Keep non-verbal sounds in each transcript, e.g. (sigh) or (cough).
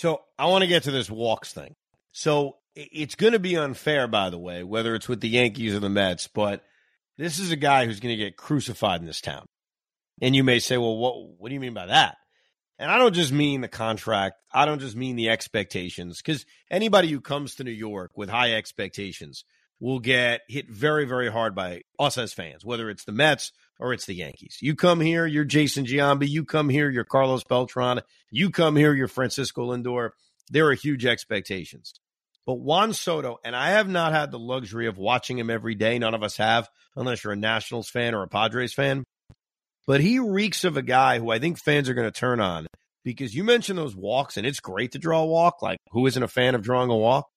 So I want to get to this walks thing. So it's going to be unfair, by the way, whether it's with the Yankees or the Mets, but this is a guy who's going to get crucified in this town. And you may say, well, what, what do you mean by that? And I don't just mean the contract. I don't just mean the expectations, because anybody who comes to New York with high expectations will get hit very, very hard by us as fans, whether it's the Mets or it's the Yankees. You come here, you're Jason Giambi. You come here, you're Carlos Beltran. You come here, you're Francisco Lindor. There are huge expectations. But Juan Soto, and I have not had the luxury of watching him every day. None of us have, unless you're a Nationals fan or a Padres fan. But he reeks of a guy who I think fans are going to turn on because you mentioned those walks, and it's great to draw a walk. Like, who isn't a fan of drawing a walk?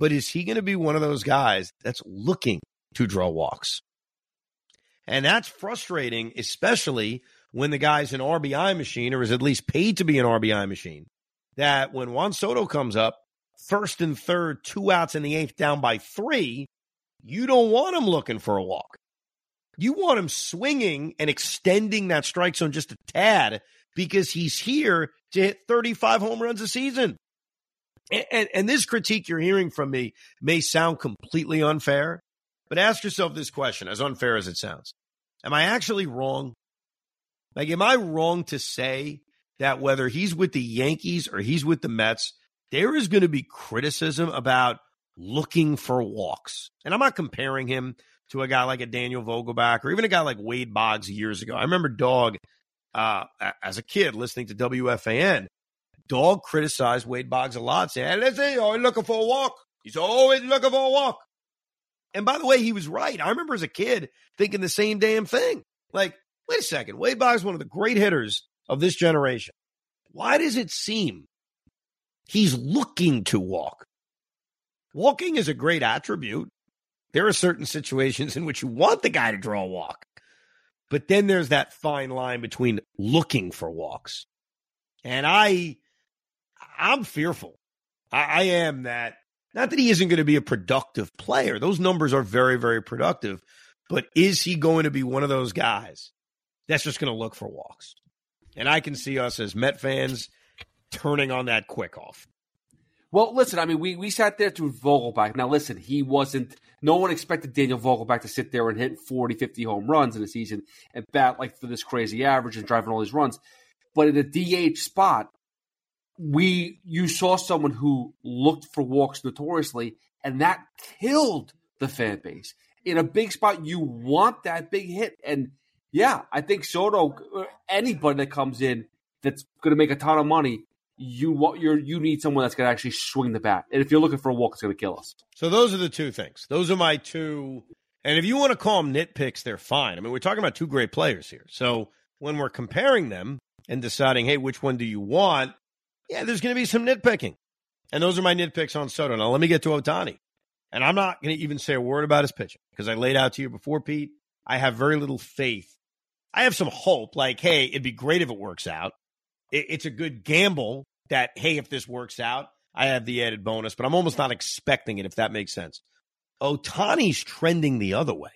But is he going to be one of those guys that's looking to draw walks? And that's frustrating, especially when the guy's an RBI machine or is at least paid to be an RBI machine. That when Juan Soto comes up, first and third, two outs in the eighth, down by three, you don't want him looking for a walk. You want him swinging and extending that strike zone just a tad because he's here to hit 35 home runs a season. And, and, this critique you're hearing from me may sound completely unfair, but ask yourself this question, as unfair as it sounds. Am I actually wrong? Like, am I wrong to say that whether he's with the Yankees or he's with the Mets, there is going to be criticism about looking for walks? And I'm not comparing him to a guy like a Daniel Vogelbach or even a guy like Wade Boggs years ago. I remember Dog uh, as a kid listening to WFAN. Dog criticized Wade Boggs a lot, saying, hey, oh, listen, he's looking for a walk. He's always looking for a walk. And by the way, he was right. I remember as a kid thinking the same damn thing. Like, wait a second. Wade Boggs is one of the great hitters of this generation. Why does it seem he's looking to walk? Walking is a great attribute. There are certain situations in which you want the guy to draw a walk. But then there's that fine line between looking for walks. And I I'm fearful. I, I am that not that he isn't going to be a productive player. Those numbers are very, very productive. But is he going to be one of those guys that's just going to look for walks? And I can see us as Met fans turning on that quick off. Well, listen, I mean, we, we sat there through Vogelbach. Now, listen, he wasn't, no one expected Daniel Vogelbach to sit there and hit 40, 50 home runs in a season and bat like for this crazy average and driving all these runs. But in a DH spot, we you saw someone who looked for walks notoriously, and that killed the fan base. In a big spot, you want that big hit, and yeah, I think Soto, anybody that comes in that's going to make a ton of money, you want you you need someone that's going to actually swing the bat, and if you're looking for a walk, it's going to kill us. So those are the two things. Those are my two. And if you want to call them nitpicks, they're fine. I mean, we're talking about two great players here. So when we're comparing them and deciding, hey, which one do you want? Yeah, there's going to be some nitpicking. And those are my nitpicks on Soto. Now, let me get to Ohtani. And I'm not going to even say a word about his pitching because I laid out to you before, Pete. I have very little faith. I have some hope, like, hey, it'd be great if it works out. It's a good gamble that, hey, if this works out, I have the added bonus, but I'm almost not expecting it, if that makes sense. Ohtani's trending the other way.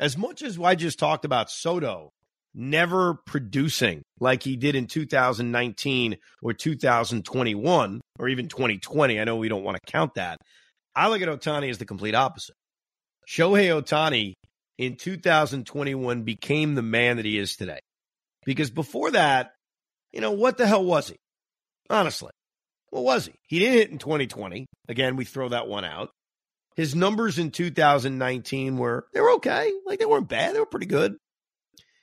As much as I just talked about Soto never producing like he did in 2019 or 2021 or even 2020. I know we don't want to count that. I look at Ohtani as the complete opposite. Shohei Ohtani in 2021 became the man that he is today. Because before that, you know, what the hell was he? Honestly, what was he? He didn't hit in 2020. Again, we throw that one out. His numbers in 2019 were, they were okay. Like they weren't bad. They were pretty good.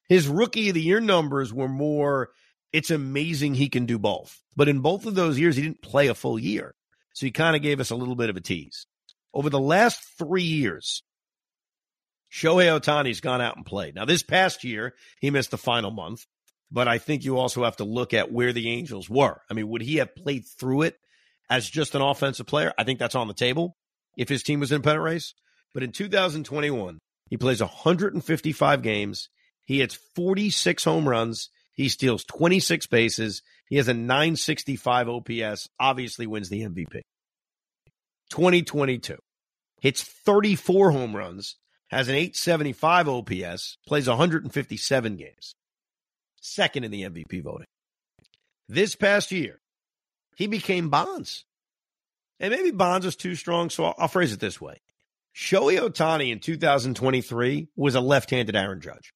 His rookie of the year numbers were more, it's amazing he can do both. But in both of those years, he didn't play a full year. So he kind of gave us a little bit of a tease. Over the last three years, Shohei Ohtani's gone out and played. Now, this past year, he missed the final month, but I think you also have to look at where the Angels were. I mean, would he have played through it as just an offensive player? I think that's on the table if his team was in a pennant race. But in 2021, he plays 155 games. He hits 46 home runs. He steals 26 bases. He has a 965 OPS, obviously wins the MVP. 2022 hits 34 home runs, has an 875 OPS, plays 157 games. Second in the MVP voting. This past year, he became Bonds. And maybe Bonds is too strong, so I'll, phrase it this way. Shohei Ohtani in 2023 was a left handed Aaron Judge.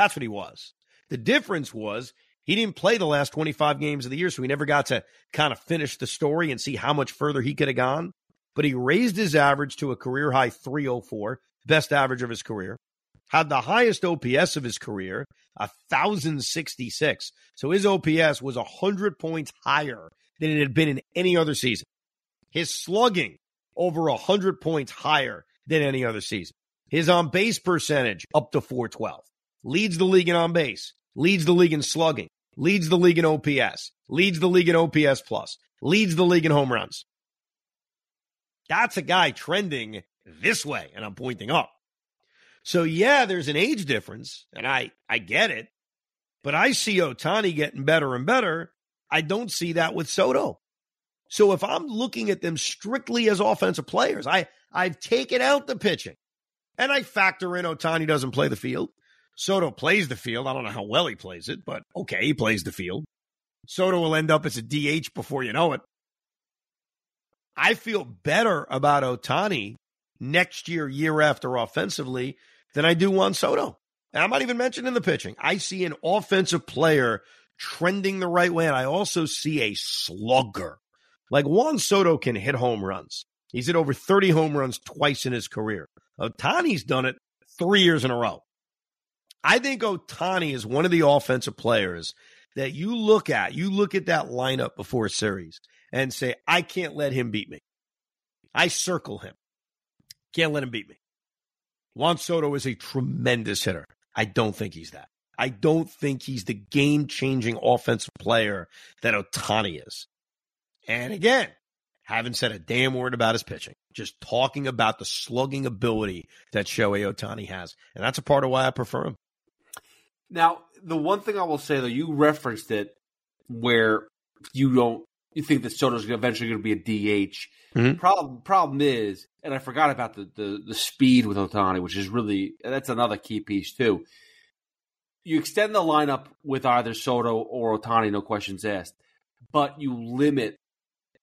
That's what he was. The difference was he didn't play the last 25 games of the year, so he never got to kind of finish the story and see how much further he could have gone. But he raised his average to a career high 304, best average of his career. Had the highest OPS of his career, 1,066. So his OPS was 100 points higher than it had been in any other season. His slugging over 100 points higher than any other season. His on base percentage up to 412. Leads the league in on base, leads the league in slugging, leads the league in OPS, leads the league in OPS plus, leads the league in home runs. That's a guy trending this way, and I'm pointing up. So yeah, there's an age difference, and I I get it, but I see Ohtani getting better and better. I don't see that with Soto. So if I'm looking at them strictly as offensive players, I I've taken out the pitching. And I factor in Ohtani doesn't play the field. Soto plays the field. I don't know how well he plays it, but okay, he plays the field. Soto will end up as a DH before you know it. I feel better about Ohtani next year, year after offensively than I do Juan Soto. And I'm not even mentioning the pitching. I see an offensive player trending the right way, and I also see a slugger. Like Juan Soto can hit home runs. He's hit over 30 home runs twice in his career. Ohtani's done it three years in a row. I think Ohtani is one of the offensive players that you look at, you look at that lineup before a series and say, I can't let him beat me. I circle him. Can't let him beat me. Juan Soto is a tremendous hitter. I don't think he's that. I don't think he's the game changing offensive player that Ohtani is. And again, haven't said a damn word about his pitching. Just talking about the slugging ability that Shohei Ohtani has. And that's a part of why I prefer him. Now, the one thing I will say though, you referenced it where you don't you think that Soto's eventually going to be a DH. Mm-hmm. Problem problem is, and I forgot about the, the the speed with Ohtani, which is really that's another key piece too. You extend the lineup with either Soto or Ohtani, no questions asked, but you limit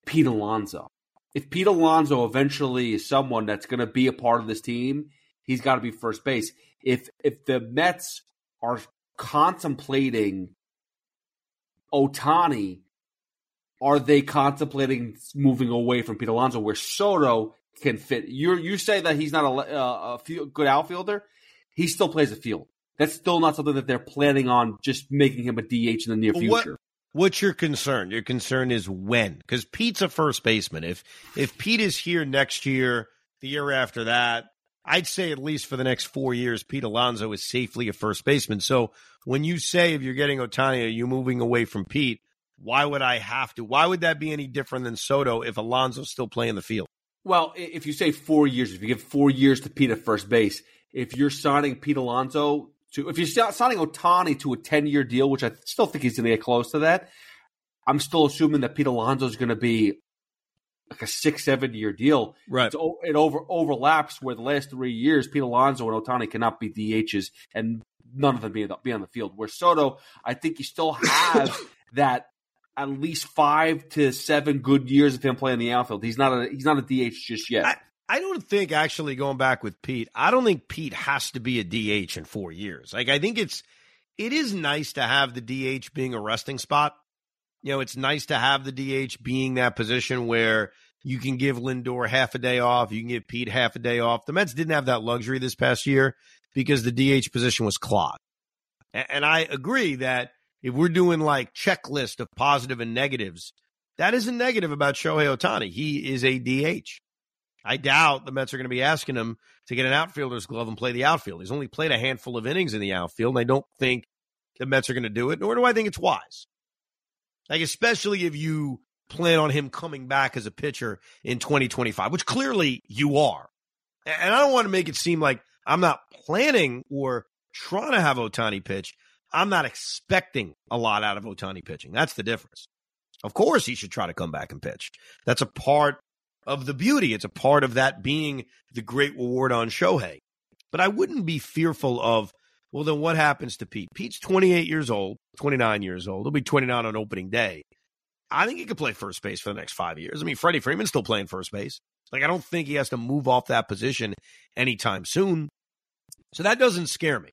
Pete Alonso. If Pete Alonso eventually is someone that's going to be a part of this team, he's got to be first base. If if the Mets are contemplating Ohtani, are they contemplating moving away from Pete Alonso where Soto can fit? You you say that he's not a, uh, a, a field, good outfielder. He still plays the field. That's still not something that they're planning on just making him a DH in the near future. What, what's your concern? Your concern is when? Because Pete's a first baseman. If if Pete is here next year, the year after that, I'd say at least for the next four years, Pete Alonso is safely a first baseman. So when you say if you're getting Ohtani, are you moving away from Pete? Why would I have to? Why would that be any different than Soto if Alonso's still playing the field? Well, if you say four years, if you give four years to Pete at first base, if you're signing Pete Alonso to, if you're signing Ohtani to a 10 year deal, which I still think he's going to get close to that, I'm still assuming that Pete Alonso is going to be like a six, seven year deal. Right. So it over overlaps where the last three years, Pete Alonso and Ohtani cannot be DHs and none of them be, be on the field. Where Soto, I think you still have (laughs) that at least five to seven good years of him playing the outfield. He's not a he's not a DH just yet. I, I don't think actually going back with Pete, I don't think Pete has to be a DH in four years. Like I think it's it is nice to have the DH being a resting spot you know, it's nice to have the DH being that position where you can give Lindor half a day off, you can give Pete half a day off. The Mets didn't have that luxury this past year because the DH position was clogged. And I agree that if we're doing like checklist of positive and negatives, that isn't negative about Shohei Ohtani. He is a DH. I doubt the Mets are going to be asking him to get an outfielder's glove and play the outfield. He's only played a handful of innings in the outfield, and I don't think the Mets are going to do it, nor do I think it's wise. Like, especially if you plan on him coming back as a pitcher in 2025, which clearly you are. And I don't want to make it seem like I'm not planning or trying to have Ohtani pitch. I'm not expecting a lot out of Ohtani pitching. That's the difference. Of course, he should try to come back and pitch. That's a part of the beauty. It's a part of that being the great reward on Shohei. But I wouldn't be fearful of well, then what happens to Pete? Pete's 28 years old, 29 years old. He'll be 29 on opening day. I think he could play first base for the next five years. I mean, Freddie Freeman's still playing first base. Like, I don't think he has to move off that position anytime soon. So that doesn't scare me.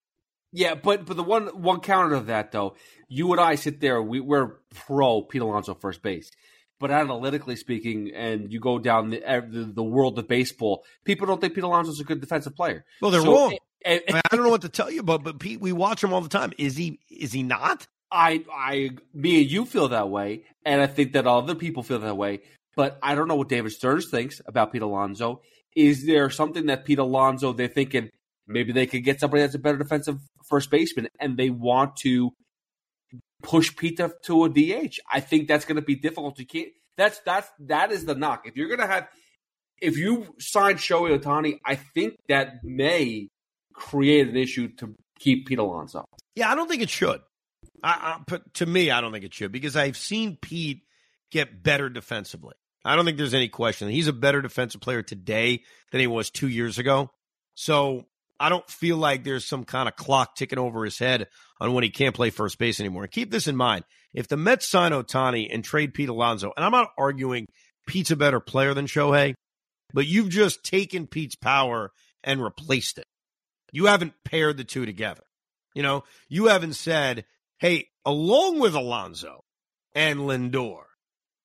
Yeah, but but the one one counter to that though, you and I sit there, we, we're pro Pete Alonso first base. But analytically speaking, and you go down the, the, the world of baseball, people don't think Pete Alonso's a good defensive player. Well, they're so, wrong. And, and, I don't know what to tell you, but but Pete, we watch him all the time. Is he is he not? I I me and you feel that way, and I think that other people feel that way. But I don't know what David Stearns thinks about Pete Alonso. Is there something that Pete Alonso they're thinking maybe they could get somebody that's a better defensive first baseman, and they want to push Pete to a DH? I think that's going to be difficult. You can't. That's that's that is the knock. If you're going to have, if you sign Shohei Ohtani, I think that may create an issue to keep Pete Alonso. Yeah, I don't think it should. I, I, to me, I don't think it should because I've seen Pete get better defensively. I don't think there's any question. He's a better defensive player today than he was two years ago. So I don't feel like there's some kind of clock ticking over his head on when he can't play first base anymore. And keep this in mind. If the Mets sign Ohtani and trade Pete Alonso, and I'm not arguing Pete's a better player than Shohei, but you've just taken Pete's power and replaced it. You haven't paired the two together. You know, you haven't said, hey, along with Alonso and Lindor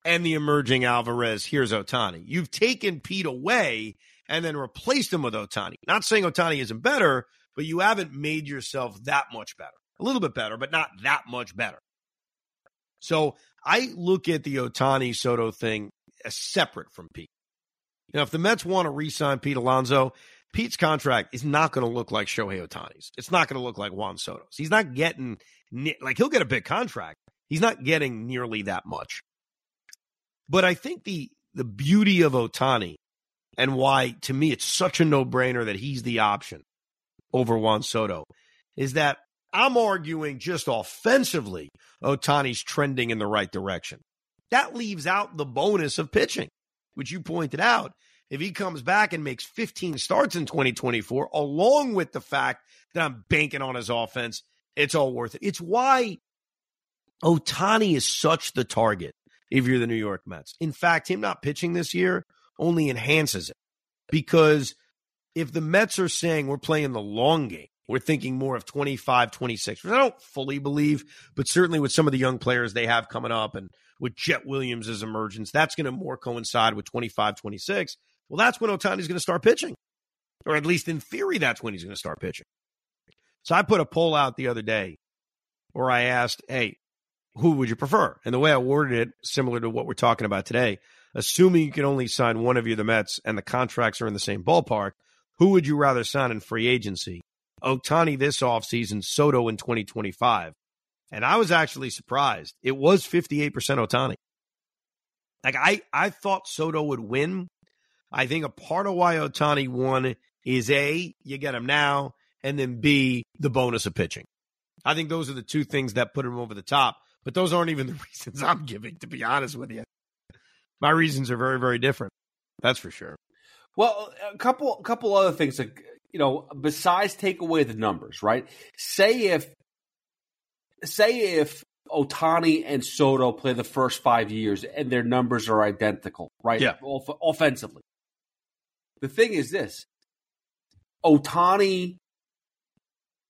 and the emerging Alvarez, here's Ohtani. You've taken Pete away and then replaced him with Ohtani. Not saying Ohtani isn't better, but you haven't made yourself that much better. A little bit better, but not that much better. So I look at the Ohtani Soto thing as separate from Pete. Know, if the Mets want to re-sign Pete Alonso, Pete's contract is not going to look like Shohei Ohtani's. It's not going to look like Juan Soto's. He's not getting like he'll get a big contract. He's not getting nearly that much. But I think the the beauty of Ohtani and why to me it's such a no-brainer that he's the option over Juan Soto is that I'm arguing just offensively Ohtani's trending in the right direction. That leaves out the bonus of pitching, which you pointed out if he comes back and makes 15 starts in 2024, along with the fact that I'm banking on his offense, it's all worth it. It's why Ohtani is such the target if you're the New York Mets. In fact, him not pitching this year only enhances it because if the Mets are saying we're playing the long game, we're thinking more of 25, 26, which I don't fully believe, but certainly with some of the young players they have coming up and with Jett Williams' emergence, that's going to more coincide with 25, 26. Well, that's when Ohtani's going to start pitching, or at least in theory, that's when he's going to start pitching. So I put a poll out the other day where I asked, hey, who would you prefer? And the way I worded it, similar to what we're talking about today, assuming you can only sign one of you, the Mets, and the contracts are in the same ballpark, who would you rather sign in free agency? Ohtani this offseason, Soto in 2025. And I was actually surprised. It was 58% Ohtani. Like I, I thought Soto would win I think a part of why Ohtani won is A, you get him now, and then B, the bonus of pitching. I think those are the two things that put him over the top, but those aren't even (laughs) the reasons I'm giving, to be honest with you. My reasons are very, very different. That's for sure. Well, a couple, a couple other things you know, besides take away the numbers, right? Say if, say if Ohtani and Soto play the first five years and their numbers are identical, right? Yeah. Off- offensively, the thing is this Ohtani,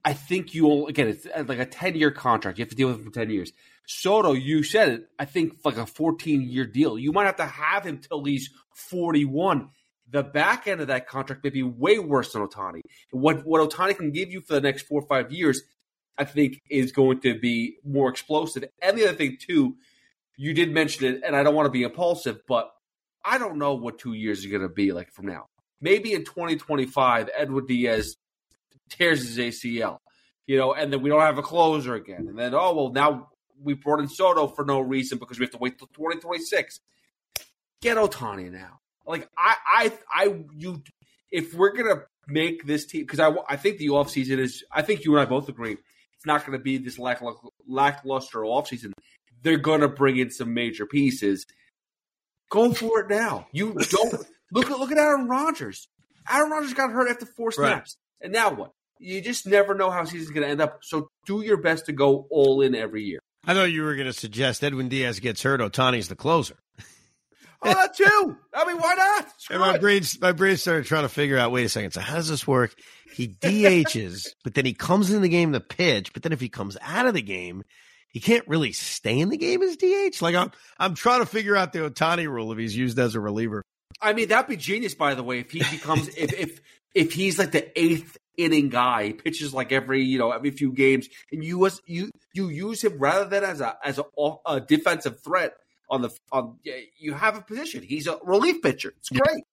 I think you will, again, it's uh, like a 10 year contract. You have to deal with him for 10 years. Soto, you said it, I think like a 14 year deal. You might have to have him till he's 41. The back end of that contract may be way worse than Ohtani. What, what Ohtani can give you for the next four or five years, I think, is going to be more explosive. And the other thing, too, you did mention it, and I don't want to be impulsive, but I don't know what two years are going to be like from now maybe in 2025, Edward Diaz tears his ACL, you know, and then we don't have a closer again. And then, oh, well, now we brought in Soto for no reason because we have to wait till 2026. Get Ohtani now. Like, I, I, I, you, if we're going to make this team, because I, I think the offseason is, I think you and I both agree, it's not going to be this lack, lackluster offseason. They're going to bring in some major pieces. Go for it now. You don't. Look at look at Aaron Rodgers. Aaron Rodgers got hurt after four snaps, right. and now what? You just never know how season's going to end up. So do your best to go all in every year. I thought you were going to suggest Edwin Diaz gets hurt. Ohtani's the closer. Oh, that too. I mean, why not? Screw And my it. brain, my brain started trying to figure out. Wait a second. So how does this work? He (laughs) DHs, but then he comes in the game to pitch. But then if he comes out of the game, he can't really stay in the game as DH. Like I'm, I'm trying to figure out the Ohtani rule if he's used as a reliever. I mean, that'd be genius, by the way, if he becomes (laughs) if if if he's like the eighth inning guy, he pitches like every you know every few games, and you was you you use him rather than as a as a, a defensive threat on the on you have a position. He's a relief pitcher. It's great.